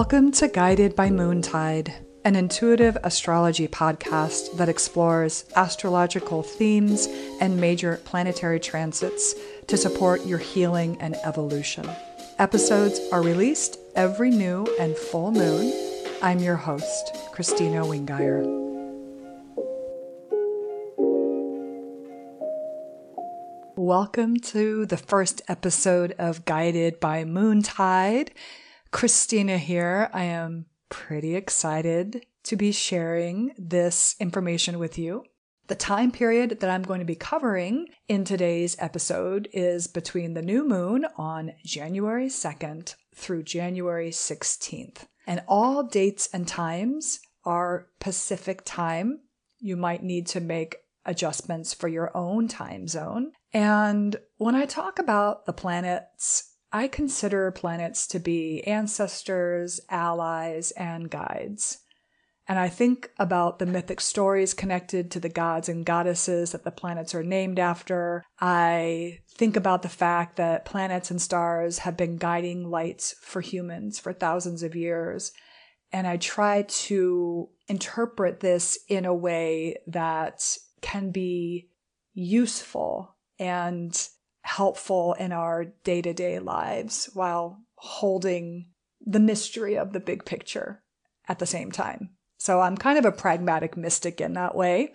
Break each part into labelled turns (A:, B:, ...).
A: Welcome to Guided by Moontide, an intuitive astrology podcast that explores astrological themes and major planetary transits to support your healing and evolution. Episodes are released every new and full moon. I'm your host, Kristina Wingeier. Welcome to the first episode of Guided by Moontide. Kristina here. I am pretty excited to be sharing this information with you. The time period that I'm going to be covering in today's episode is between the new moon on January 2nd through January 16th. And all dates and times are Pacific time. You might need to make adjustments for your own time zone. And when I talk about the planets I consider planets to be ancestors, allies, and guides. And I think about the mythic stories connected to the gods and goddesses that the planets are named after. I think about the fact that planets and stars have been guiding lights for humans for thousands of years. And I try to interpret this in a way that can be useful and helpful in our day to day lives while holding the mystery of the big picture at the same time. So I'm kind of a pragmatic mystic in that way.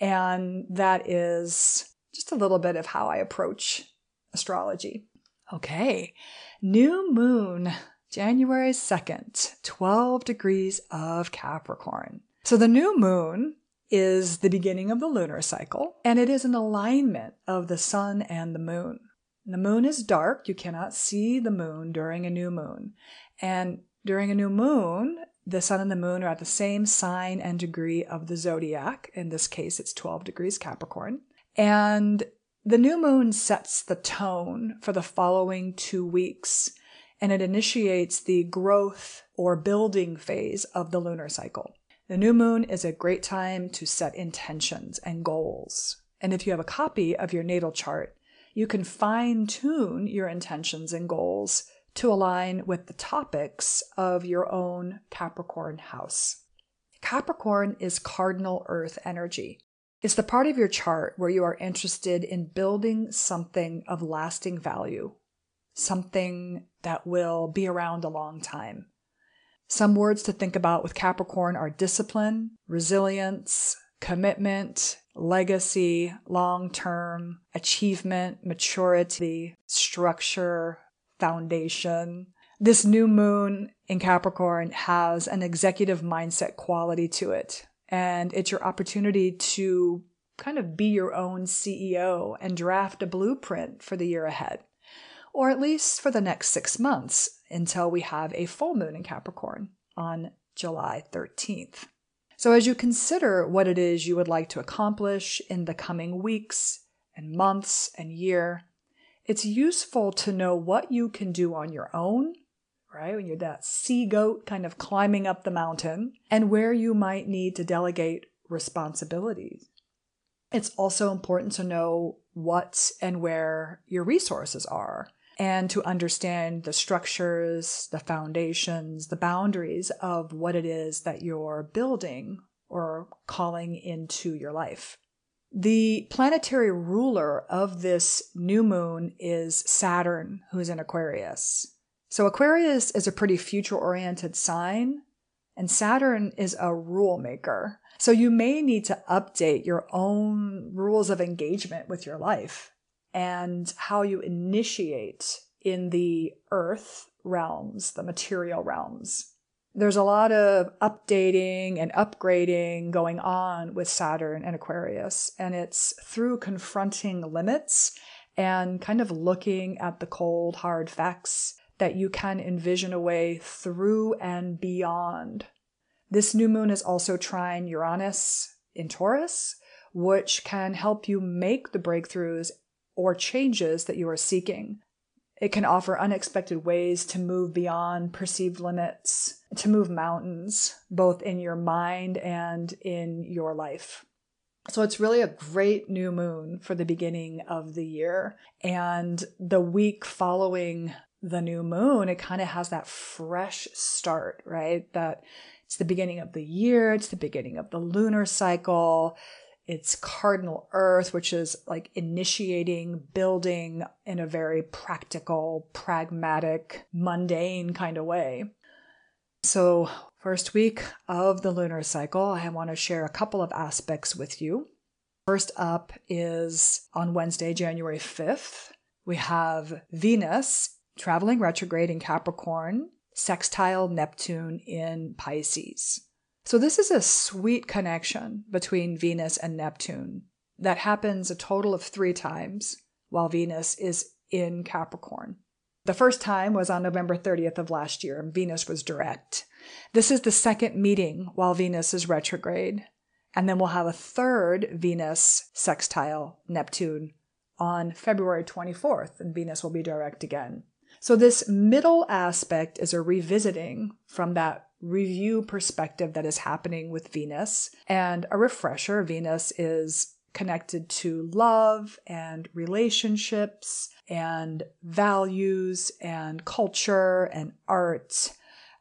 A: And that is just a little bit of how I approach astrology. Okay. New moon, January 2nd, 12 degrees of Capricorn. So the new moon is the beginning of the lunar cycle, and it is an alignment of the sun and the moon. The moon is dark. You cannot see the moon during a new moon. And during a new moon, the sun and the moon are at the same sign and degree of the zodiac. In this case, it's 12 degrees Capricorn. And the new moon sets the tone for the following two weeks, and it initiates the growth or building phase of the lunar cycle. The new moon is a great time to set intentions and goals. And if you have a copy of your natal chart, you can fine tune your intentions and goals to align with the topics of your own Capricorn house. Capricorn is cardinal earth energy. It's the part of your chart where you are interested in building something of lasting value, something that will be around a long time. Some words to think about with Capricorn are discipline, resilience, commitment, legacy, long term, achievement, maturity, structure, foundation. This new moon in Capricorn has an executive mindset quality to it. And it's your opportunity to kind of be your own CEO and draft a blueprint for the year ahead or at least for the next six months until we have a full moon in Capricorn on July 13th. So, as you consider what it is you would like to accomplish in the coming weeks and months and year, it's useful to know what you can do on your own, right? When you're that sea goat kind of climbing up the mountain, and where you might need to delegate responsibilities. It's also important to know what and where your resources are and to understand the structures, the foundations, the boundaries of what it is that you're building or calling into your life. The planetary ruler of this new moon is Saturn, who's in Aquarius. So, Aquarius is a pretty future oriented sign, and Saturn is a rule maker. So, you may need to update your own rules of engagement with your life and how you initiate in the earth realms, the material realms. There's a lot of updating and upgrading going on with Saturn and Aquarius, and it's through confronting limits and kind of looking at the cold, hard facts that you can envision a way through and beyond. This new moon is also trine Uranus in Taurus, which can help you make the breakthroughs or changes that you are seeking. It can offer unexpected ways to move beyond perceived limits, to move mountains, both in your mind and in your life. So it's really a great new moon for the beginning of the year. And the week following the new moon, it kind of has that fresh start, right? That it's the beginning of the year, it's the beginning of the lunar cycle. It's cardinal earth, which is like initiating, building in a very practical, pragmatic, mundane kind of way. So, first week of the lunar cycle, I want to share a couple of aspects with you. First up is on Wednesday, January 5th, we have Venus traveling retrograde in Capricorn, sextile Neptune in Pisces. So, this is a sweet connection between Venus and Neptune that happens a total of three times while Venus is in Capricorn. The first time was on November 30th of last year, and Venus was direct. This is the second meeting while Venus is retrograde. And then we'll have a third Venus sextile Neptune on February 24th, and Venus will be direct again. So, this middle aspect is a revisiting from that review perspective that is happening with Venus. And a refresher Venus is connected to love and relationships and values and culture and art.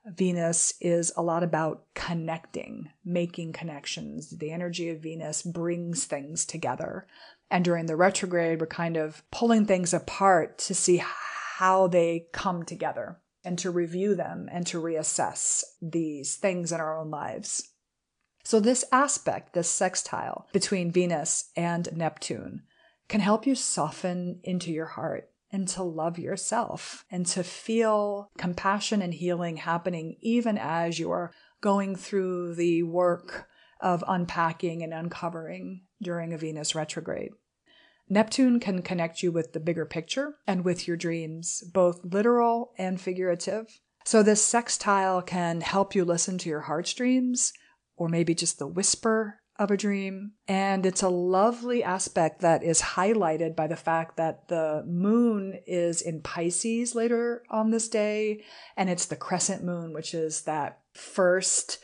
A: Venus is a lot about connecting, making connections. The energy of Venus brings things together. And during the retrograde, we're kind of pulling things apart to see how they come together and to review them and to reassess these things in our own lives. So, this aspect, this sextile between Venus and Neptune, can help you soften into your heart and to love yourself and to feel compassion and healing happening even as you are going through the work of unpacking and uncovering during a Venus retrograde. Neptune can connect you with the bigger picture and with your dreams, both literal and figurative. So, this sextile can help you listen to your heart's dreams, or maybe just the whisper of a dream. And it's a lovely aspect that is highlighted by the fact that the moon is in Pisces later on this day, and it's the crescent moon, which is that first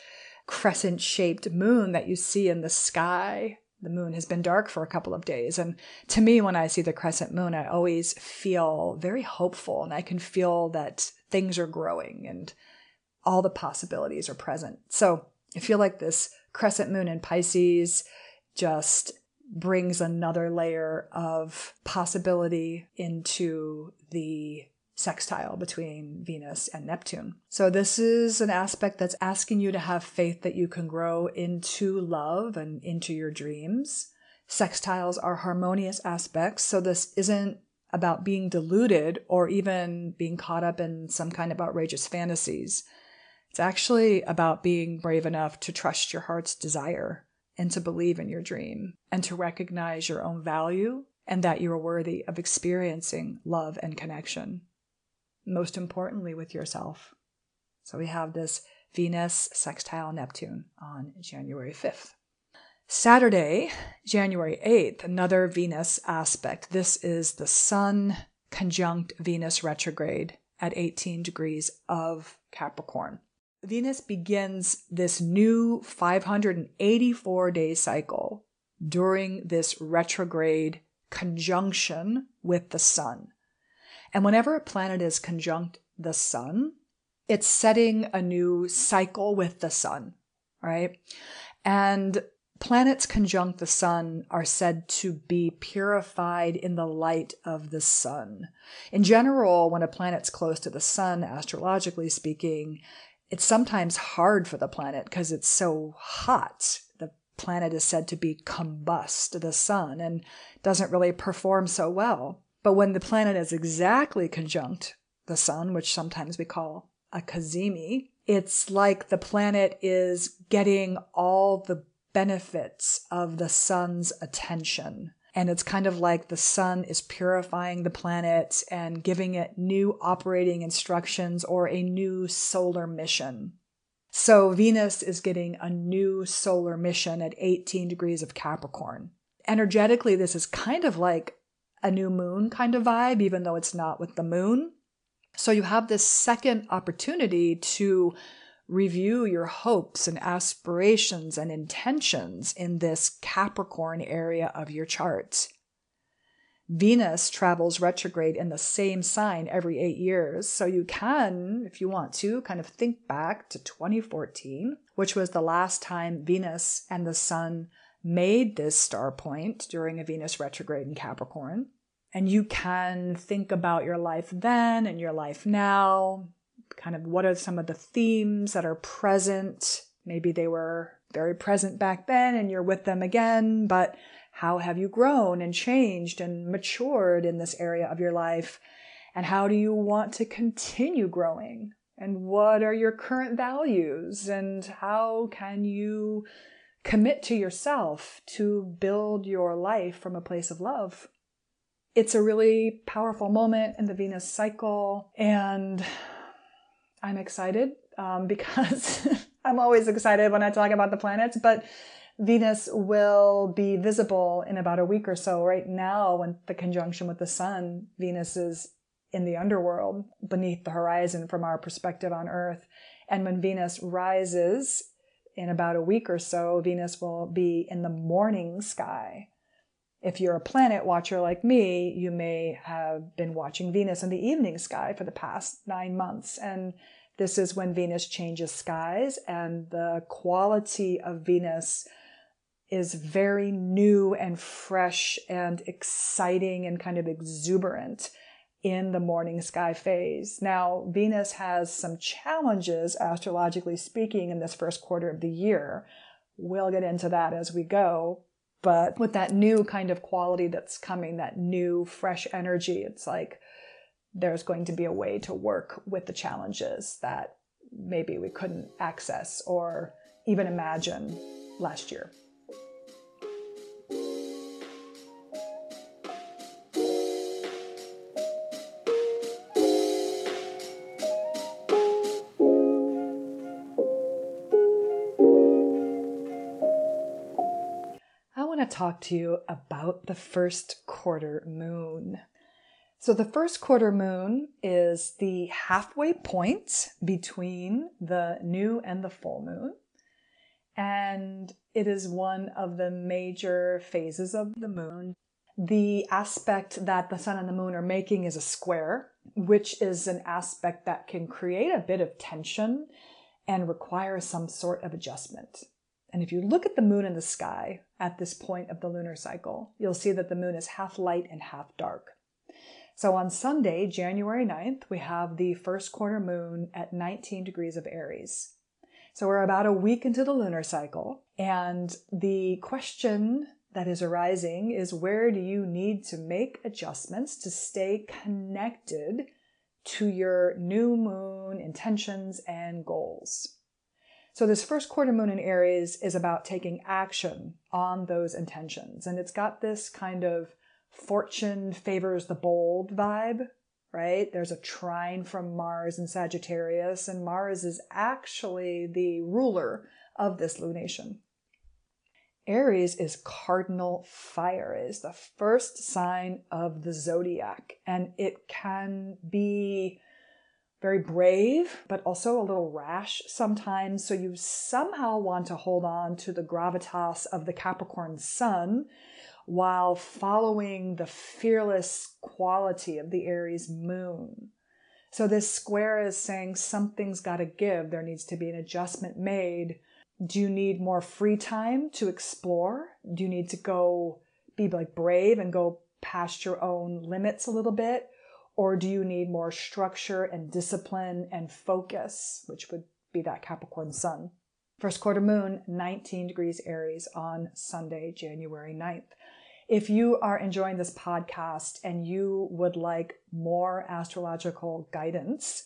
A: crescent shaped moon that you see in the sky the moon has been dark for a couple of days. And to me, when I see the crescent moon, I always feel very hopeful and I can feel that things are growing and all the possibilities are present. So I feel like this crescent moon in Pisces just brings another layer of possibility into the sextile between Venus and Neptune. So, this is an aspect that's asking you to have faith that you can grow into love and into your dreams. Sextiles are harmonious aspects, so this isn't about being deluded or even being caught up in some kind of outrageous fantasies. It's actually about being brave enough to trust your heart's desire and to believe in your dream and to recognize your own value and that you are worthy of experiencing love and connection most importantly with yourself. So we have this Venus sextile Neptune on January 5th. Saturday, January 8th, another Venus aspect. This is the Sun conjunct Venus retrograde at 18 degrees of Capricorn. Venus begins this new 584 day cycle during this retrograde conjunction with the Sun. And whenever a planet is conjunct the sun, it's setting a new cycle with the sun, right? And planets conjunct the sun are said to be purified in the light of the sun. In general, when a planet's close to the sun, astrologically speaking, it's sometimes hard for the planet because it's so hot. The planet is said to be combust the sun and doesn't really perform so well. But when the planet is exactly conjunct the sun, which sometimes we call a cazimi, it's like the planet is getting all the benefits of the sun's attention. And it's kind of like the sun is purifying the planet and giving it new operating instructions or a new solar mission. So Venus is getting a new solar mission at 18 degrees of Capricorn. Energetically, this is kind of like a new moon kind of vibe, even though it's not with the moon. So you have this second opportunity to review your hopes and aspirations and intentions in this Capricorn area of your chart. Venus travels retrograde in the same sign every eight years. So you can, if you want to, kind of think back to 2014, which was the last time Venus and the Sun made this star point during a Venus retrograde in Capricorn. And you can think about your life then and your life now. Kind of what are some of the themes that are present? Maybe they were very present back then and you're with them again, but how have you grown and changed and matured in this area of your life? And how do you want to continue growing? And what are your current values? And how can you commit to yourself to build your life from a place of love? It's a really powerful moment in the Venus cycle. And I'm excited um, because I'm always excited when I talk about the planets, but Venus will be visible in about a week or so. Right now, when the conjunction with the sun, Venus is in the underworld beneath the horizon from our perspective on Earth. And when Venus rises in about a week or so, Venus will be in the morning sky. If you're a planet watcher like me, you may have been watching Venus in the evening sky for the past nine months. And this is when Venus changes skies, and the quality of Venus is very new and fresh and exciting and kind of exuberant in the morning sky phase. Now, Venus has some challenges, astrologically speaking, in this first quarter of the year. We'll get into that as we go. But with that new kind of quality that's coming, that new fresh energy, it's like there's going to be a way to work with the challenges that maybe we couldn't access or even imagine last year. Talk to you about the first quarter moon. So the first quarter moon is the halfway point between the new and the full moon. And it is one of the major phases of the moon. The aspect that the sun and the moon are making is a square, which is an aspect that can create a bit of tension and require some sort of adjustment. And if you look at the moon in the sky at this point of the lunar cycle, you'll see that the moon is half light and half dark. So on Sunday, January 9th, we have the first quarter moon at 19 degrees of Aries. So we're about a week into the lunar cycle. And the question that is arising is where do you need to make adjustments to stay connected to your new moon intentions and goals? So this first quarter moon in Aries is about taking action on those intentions. And it's got this kind of fortune favors the bold vibe, right? There's a trine from Mars in Sagittarius, and Mars is actually the ruler of this lunation. Aries is cardinal fire, is the first sign of the zodiac, and it can be very brave, but also a little rash sometimes. So you somehow want to hold on to the gravitas of the Capricorn sun while following the fearless quality of the Aries moon. So this square is saying something's got to give. There needs to be an adjustment made. Do you need more free time to explore? Do you need to go be like brave and go past your own limits a little bit? Or do you need more structure and discipline and focus, which would be that Capricorn sun? First quarter moon, 19 degrees Aries on Sunday, January 9th. If you are enjoying this podcast and you would like more astrological guidance,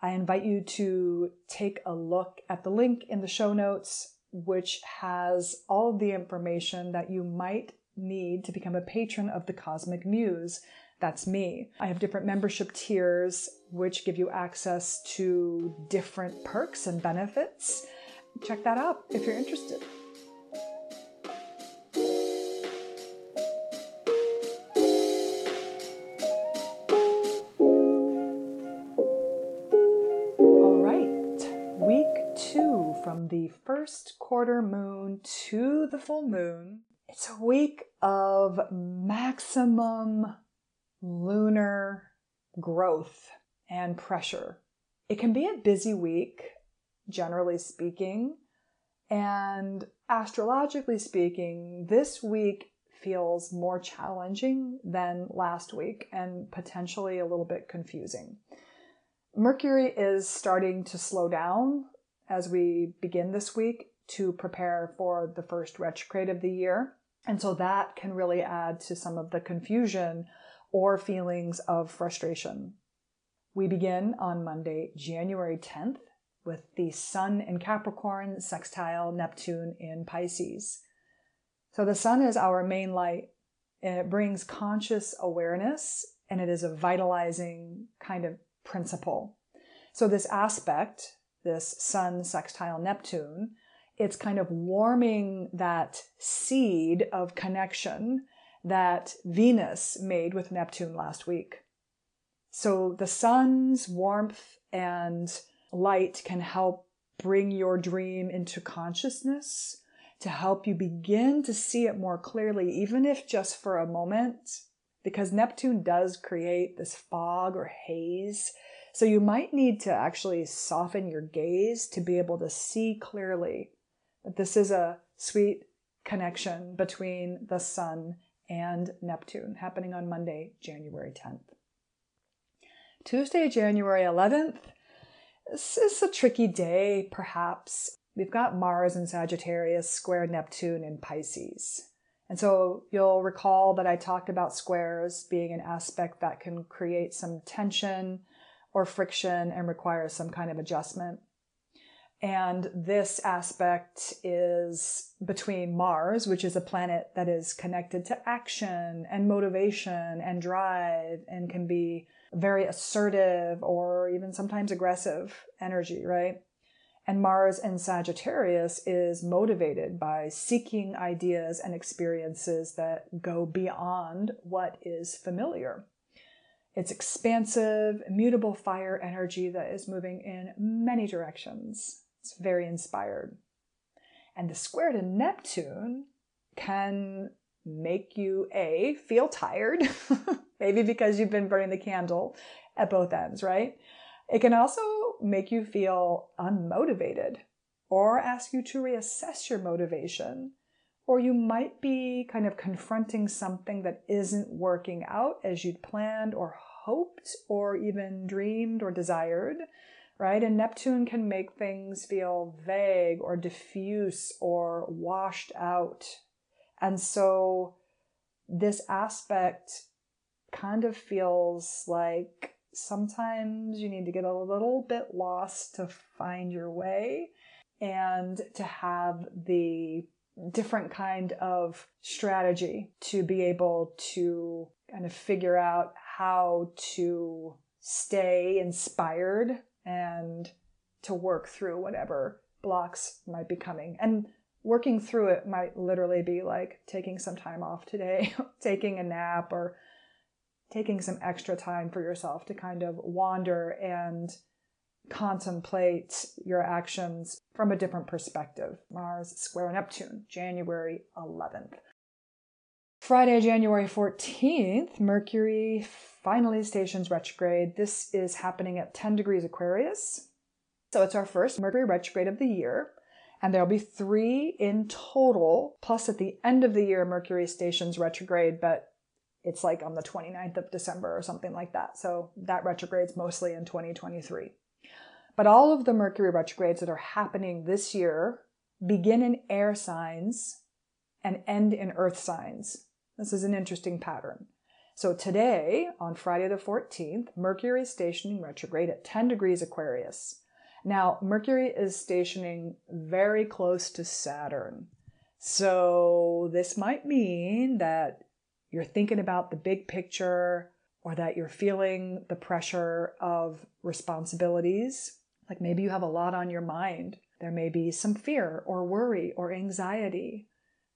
A: I invite you to take a look at the link in the show notes, which has all the information that you might need to become a patron of the Cosmic Muse. That's me. I have different membership tiers, which give you access to different perks and benefits. Check that out if you're interested. the first quarter moon to the full moon. It's a week of maximum lunar growth and pressure. It can be a busy week, generally speaking, and astrologically speaking, this week feels more challenging than last week and potentially a little bit confusing. Mercury is starting to slow down as we begin this week to prepare for the first retrograde of the year. And so that can really add to some of the confusion or feelings of frustration. We begin on Monday, January 10th, with the Sun in Capricorn sextile Neptune in Pisces. So the Sun is our main light, and it brings conscious awareness, and it is a vitalizing kind of principle. So this aspect, this Sun sextile Neptune, it's kind of warming that seed of connection that Venus made with Neptune last week. So the sun's warmth and light can help bring your dream into consciousness to help you begin to see it more clearly, even if just for a moment, because Neptune does create this fog or haze. So you might need to actually soften your gaze to be able to see clearly that this is a sweet connection between the sun and Neptune happening on Monday, January 10th. Tuesday, January 11th. This is a tricky day, perhaps. We've got Mars in Sagittarius, square Neptune in Pisces. And so you'll recall that I talked about squares being an aspect that can create some tension or friction and require some kind of adjustment. And this aspect is between Mars, which is a planet that is connected to action and motivation and drive and can be very assertive or even sometimes aggressive energy, right? And Mars in Sagittarius is motivated by seeking ideas and experiences that go beyond what is familiar. It's expansive, immutable fire energy that is moving in many directions. It's very inspired. And the square to Neptune can make you A, feel tired, maybe because you've been burning the candle at both ends, right? It can also make you feel unmotivated or ask you to reassess your motivation. Or you might be kind of confronting something that isn't working out as you'd planned or hoped or even dreamed or desired right? And Neptune can make things feel vague or diffuse or washed out. And so this aspect kind of feels like sometimes you need to get a little bit lost to find your way and to have the different kind of strategy to be able to kind of figure out how to stay inspired and to work through whatever blocks might be coming. And working through it might literally be like taking some time off today, taking a nap, or taking some extra time for yourself to kind of wander and contemplate your actions from a different perspective. Mars square Neptune, January 11th. Friday, January 14th, Mercury finally stations retrograde. This is happening at 10 degrees Aquarius. So it's our first Mercury retrograde of the year. And there'll be three in total. Plus, at the end of the year, Mercury stations retrograde, but it's like on the 29th of December or something like that. So that retrogrades mostly in 2023. But all of the Mercury retrogrades that are happening this year begin in air signs and end in earth signs. This is an interesting pattern. So today, on Friday the 14th, Mercury is stationing retrograde at 10 degrees Aquarius. Now, Mercury is stationing very close to Saturn. So this might mean that you're thinking about the big picture or that you're feeling the pressure of responsibilities. Like maybe you have a lot on your mind. There may be some fear or worry or anxiety.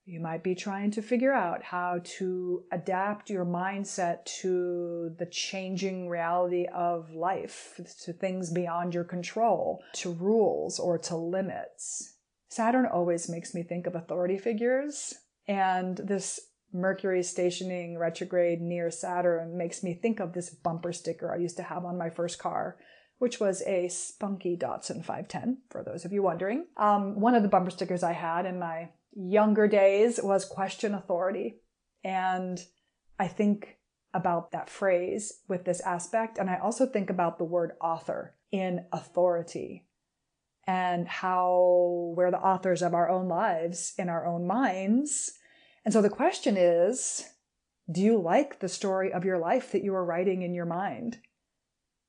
A: You might be trying to figure out how to adapt your mindset to the changing reality of life, to things beyond your control, to rules or to limits. Saturn always makes me think of authority figures, and this Mercury stationing retrograde near Saturn makes me think of this bumper sticker I used to have on my first car, which was a spunky Datsun 510, for those of you wondering. Um, one of the bumper stickers I had in my younger days was question authority. And I think about that phrase with this aspect. And I also think about the word author in authority and how we're the authors of our own lives in our own minds. And so the question is, do you like the story of your life that you are writing in your mind?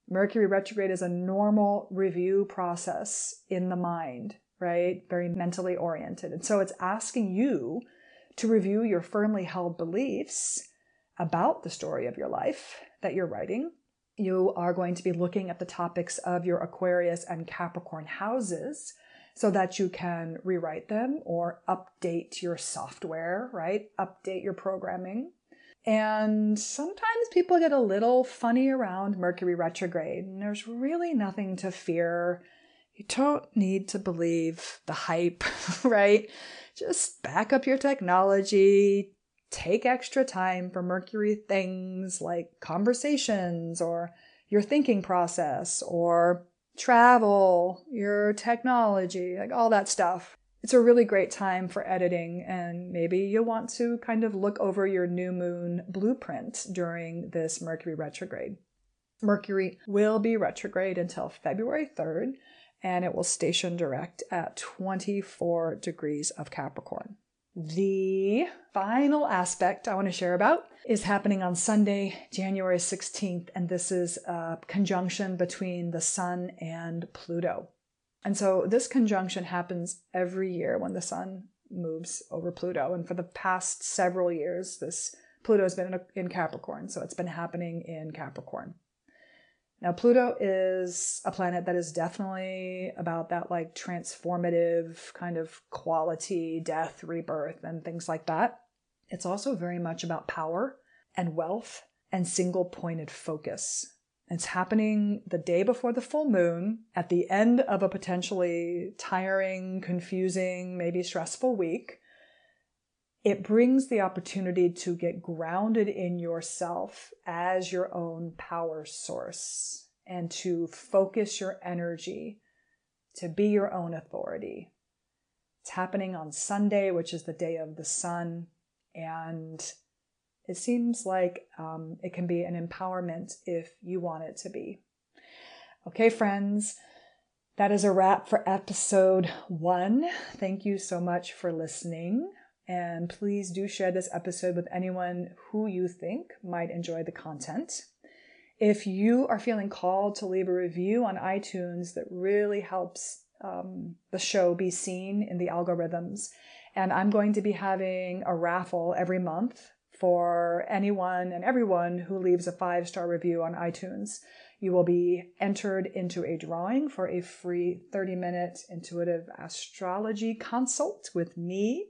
A: Mercury retrograde is a normal review process in the mind, right? Very mentally oriented. And so it's asking you to review your firmly held beliefs about the story of your life that you're writing. You are going to be looking at the topics of your Aquarius and Capricorn houses so that you can rewrite them or update your software, right? Update your programming. And sometimes people get a little funny around Mercury retrograde, and there's really nothing to fear. You don't need to believe the hype, right? Just back up your technology, take extra time for Mercury things like conversations or your thinking process or travel, your technology, like all that stuff. It's a really great time for editing, and maybe you'll want to kind of look over your new moon blueprint during this Mercury retrograde. Mercury will be retrograde until February 3rd, and it will station direct at 24 degrees of Capricorn. The final aspect I want to share about is happening on Sunday, January 16th, and this is a conjunction between the Sun and Pluto. And so this conjunction happens every year when the Sun moves over Pluto. And for the past several years, this Pluto has been in Capricorn, so it's been happening in Capricorn. Now, Pluto is a planet that is definitely about that like transformative kind of quality, death, rebirth, and things like that. It's also very much about power and wealth and single pointed focus. It's happening the day before the full moon at the end of a potentially tiring, confusing, maybe stressful week it brings the opportunity to get grounded in yourself as your own power source and to focus your energy to be your own authority. It's happening on Sunday, which is the day of the sun, and it seems like um, it can be an empowerment if you want it to be. Okay, friends, that is a wrap for episode one. Thank you so much for listening. And please do share this episode with anyone who you think might enjoy the content. If you are feeling called to leave a review on iTunes, that really helps um, the show be seen in the algorithms. And I'm going to be having a raffle every month for anyone and everyone who leaves a five star review on iTunes. You will be entered into a drawing for a free 30 minute intuitive astrology consult with me.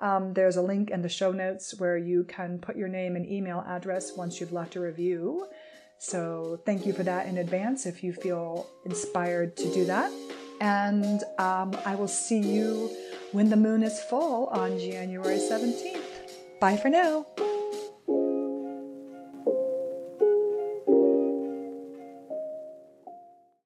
A: Um, there's a link in the show notes where you can put your name and email address once you've left a review. So thank you for that in advance if you feel inspired to do that. And um, I will see you when the moon is full on January 17th. Bye for now.